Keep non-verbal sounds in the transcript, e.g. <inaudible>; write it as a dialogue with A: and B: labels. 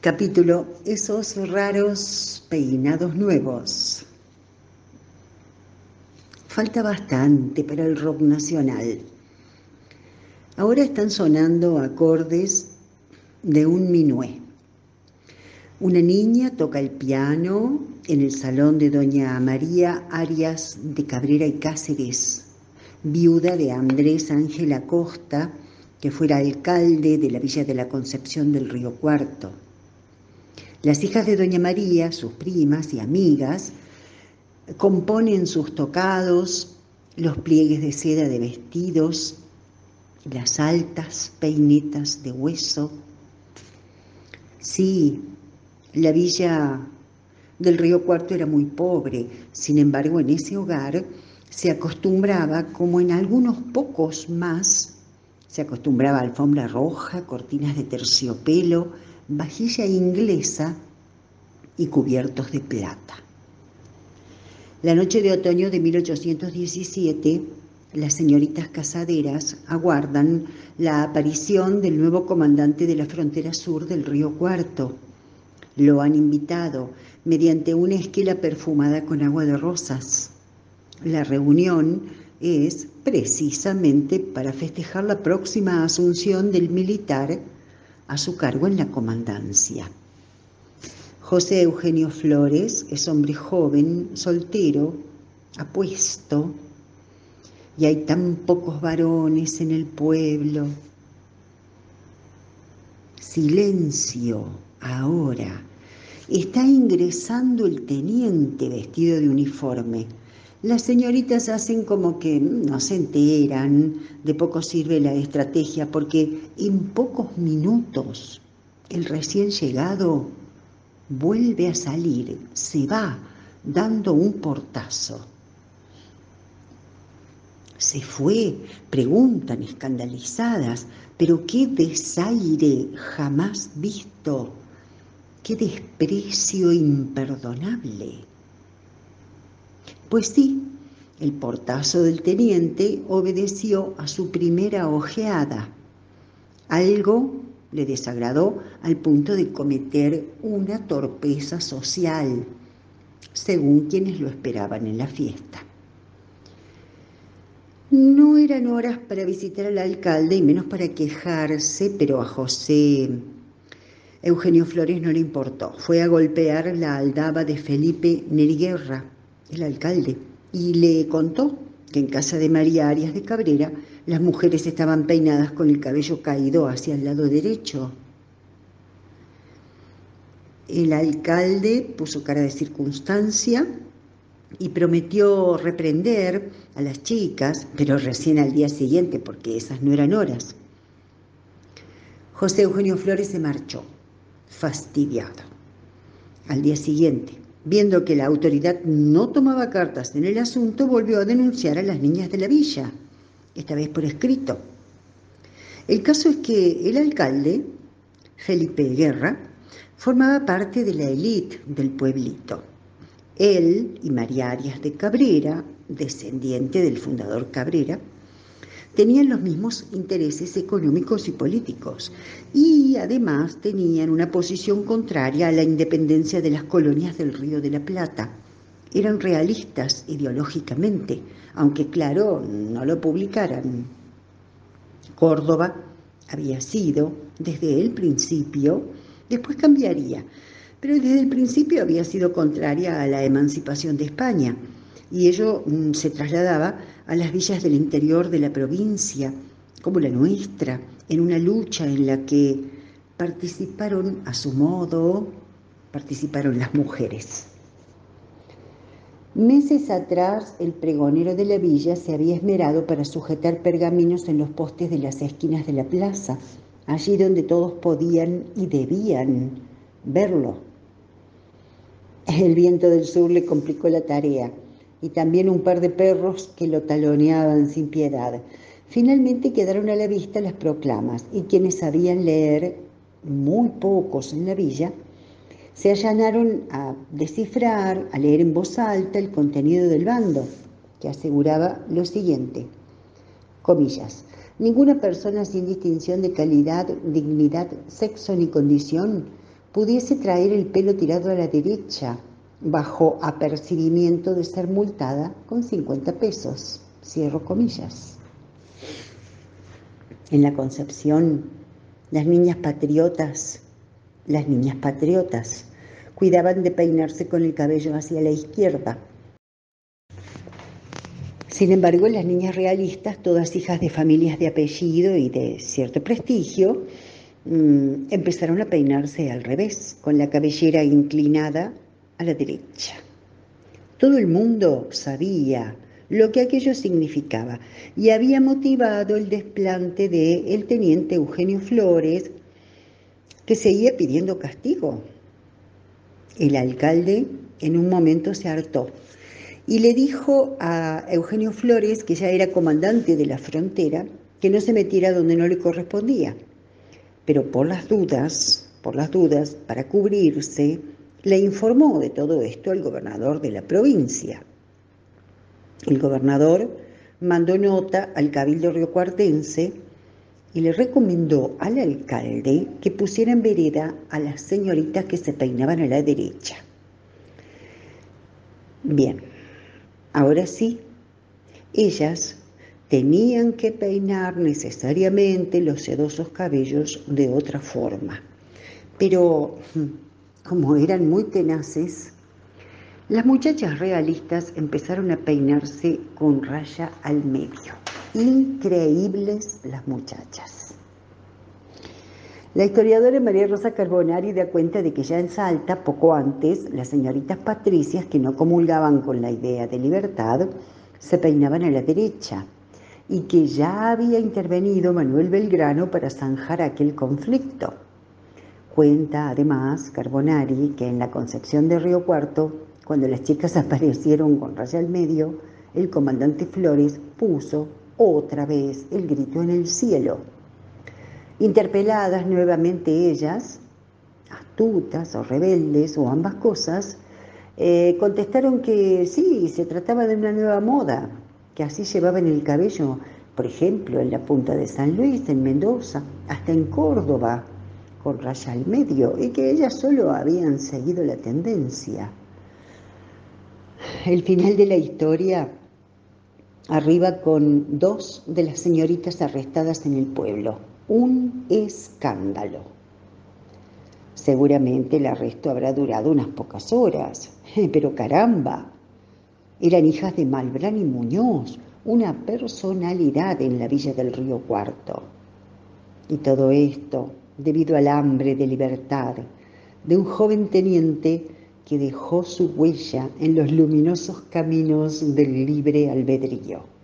A: Capítulo Esos raros peinados nuevos. Falta bastante para el rock nacional. Ahora están sonando acordes de un minué. Una niña toca el piano en el salón de doña María Arias de Cabrera y Cáceres, viuda de Andrés Ángel Acosta, que fuera alcalde de la Villa de la Concepción del Río Cuarto. Las hijas de Doña María, sus primas y amigas, componen sus tocados, los pliegues de seda de vestidos, las altas peinetas de hueso. Sí, la villa del río Cuarto era muy pobre, sin embargo en ese hogar se acostumbraba, como en algunos pocos más, se acostumbraba a alfombra roja, cortinas de terciopelo, vajilla inglesa y cubiertos de plata. La noche de otoño de 1817, las señoritas casaderas aguardan la aparición del nuevo comandante de la frontera sur del río Cuarto. Lo han invitado mediante una esquela perfumada con agua de rosas. La reunión es precisamente para festejar la próxima asunción del militar a su cargo en la comandancia. José Eugenio Flores es hombre joven, soltero, apuesto, y hay tan pocos varones en el pueblo. Silencio, ahora. Está ingresando el teniente vestido de uniforme. Las señoritas hacen como que no se enteran, de poco sirve la estrategia, porque en pocos minutos el recién llegado vuelve a salir, se va dando un portazo. Se fue, preguntan escandalizadas, pero qué desaire jamás visto, qué desprecio imperdonable. Pues sí, el portazo del teniente obedeció a su primera ojeada. Algo le desagradó al punto de cometer una torpeza social, según quienes lo esperaban en la fiesta. No eran horas para visitar al alcalde y menos para quejarse, pero a José Eugenio Flores no le importó. Fue a golpear la aldaba de Felipe Neriguerra el alcalde, y le contó que en casa de María Arias de Cabrera las mujeres estaban peinadas con el cabello caído hacia el lado derecho. El alcalde puso cara de circunstancia y prometió reprender a las chicas, pero recién al día siguiente, porque esas no eran horas. José Eugenio Flores se marchó, fastidiado. Al día siguiente, Viendo que la autoridad no tomaba cartas en el asunto, volvió a denunciar a las niñas de la villa, esta vez por escrito. El caso es que el alcalde, Felipe Guerra, formaba parte de la élite del pueblito. Él y María Arias de Cabrera, descendiente del fundador Cabrera, tenían los mismos intereses económicos y políticos y además tenían una posición contraria a la independencia de las colonias del Río de la Plata. Eran realistas ideológicamente, aunque claro, no lo publicaran. Córdoba había sido desde el principio, después cambiaría, pero desde el principio había sido contraria a la emancipación de España y ello mm, se trasladaba a las villas del interior de la provincia, como la nuestra, en una lucha en la que participaron a su modo, participaron las mujeres. Meses atrás, el pregonero de la villa se había esmerado para sujetar pergaminos en los postes de las esquinas de la plaza, allí donde todos podían y debían verlo. El viento del sur le complicó la tarea y también un par de perros que lo taloneaban sin piedad. Finalmente quedaron a la vista las proclamas y quienes sabían leer, muy pocos en la villa, se allanaron a descifrar, a leer en voz alta el contenido del bando, que aseguraba lo siguiente, comillas, ninguna persona sin distinción de calidad, dignidad, sexo ni condición pudiese traer el pelo tirado a la derecha, bajo apercibimiento de ser multada con 50 pesos. Cierro comillas. En la concepción, las niñas patriotas, las niñas patriotas, cuidaban de peinarse con el cabello hacia la izquierda. Sin embargo, las niñas realistas, todas hijas de familias de apellido y de cierto prestigio, mm, empezaron a peinarse al revés, con la cabellera inclinada a la derecha. Todo el mundo sabía lo que aquello significaba y había motivado el desplante de el teniente Eugenio Flores, que seguía pidiendo castigo. El alcalde en un momento se hartó y le dijo a Eugenio Flores, que ya era comandante de la frontera, que no se metiera donde no le correspondía. Pero por las dudas, por las dudas, para cubrirse, le informó de todo esto al gobernador de la provincia. El gobernador mandó nota al cabildo riocuartense y le recomendó al alcalde que pusiera en vereda a las señoritas que se peinaban a la derecha. Bien, ahora sí, ellas tenían que peinar necesariamente los sedosos cabellos de otra forma. Pero como eran muy tenaces, las muchachas realistas empezaron a peinarse con raya al medio. Increíbles las muchachas. La historiadora María Rosa Carbonari da cuenta de que ya en Salta, poco antes, las señoritas patricias que no comulgaban con la idea de libertad se peinaban a la derecha y que ya había intervenido Manuel Belgrano para zanjar aquel conflicto. Cuenta además Carbonari que en la concepción de Río Cuarto, cuando las chicas <laughs> aparecieron con raya al medio, el comandante Flores puso otra vez el grito en el cielo. Interpeladas nuevamente ellas, astutas o rebeldes o ambas cosas, eh, contestaron que sí, se trataba de una nueva moda, que así llevaban el cabello, por ejemplo, en la punta de San Luis, en Mendoza, hasta en Córdoba, con raya al medio, y que ellas solo habían seguido la tendencia. El final de la historia arriba con dos de las señoritas arrestadas en el pueblo. Un escándalo. Seguramente el arresto habrá durado unas pocas horas, <laughs> pero caramba, eran hijas de Malbrán y Muñoz, una personalidad en la villa del Río Cuarto. Y todo esto debido al hambre de libertad de un joven teniente que dejó su huella en los luminosos caminos del libre albedrío.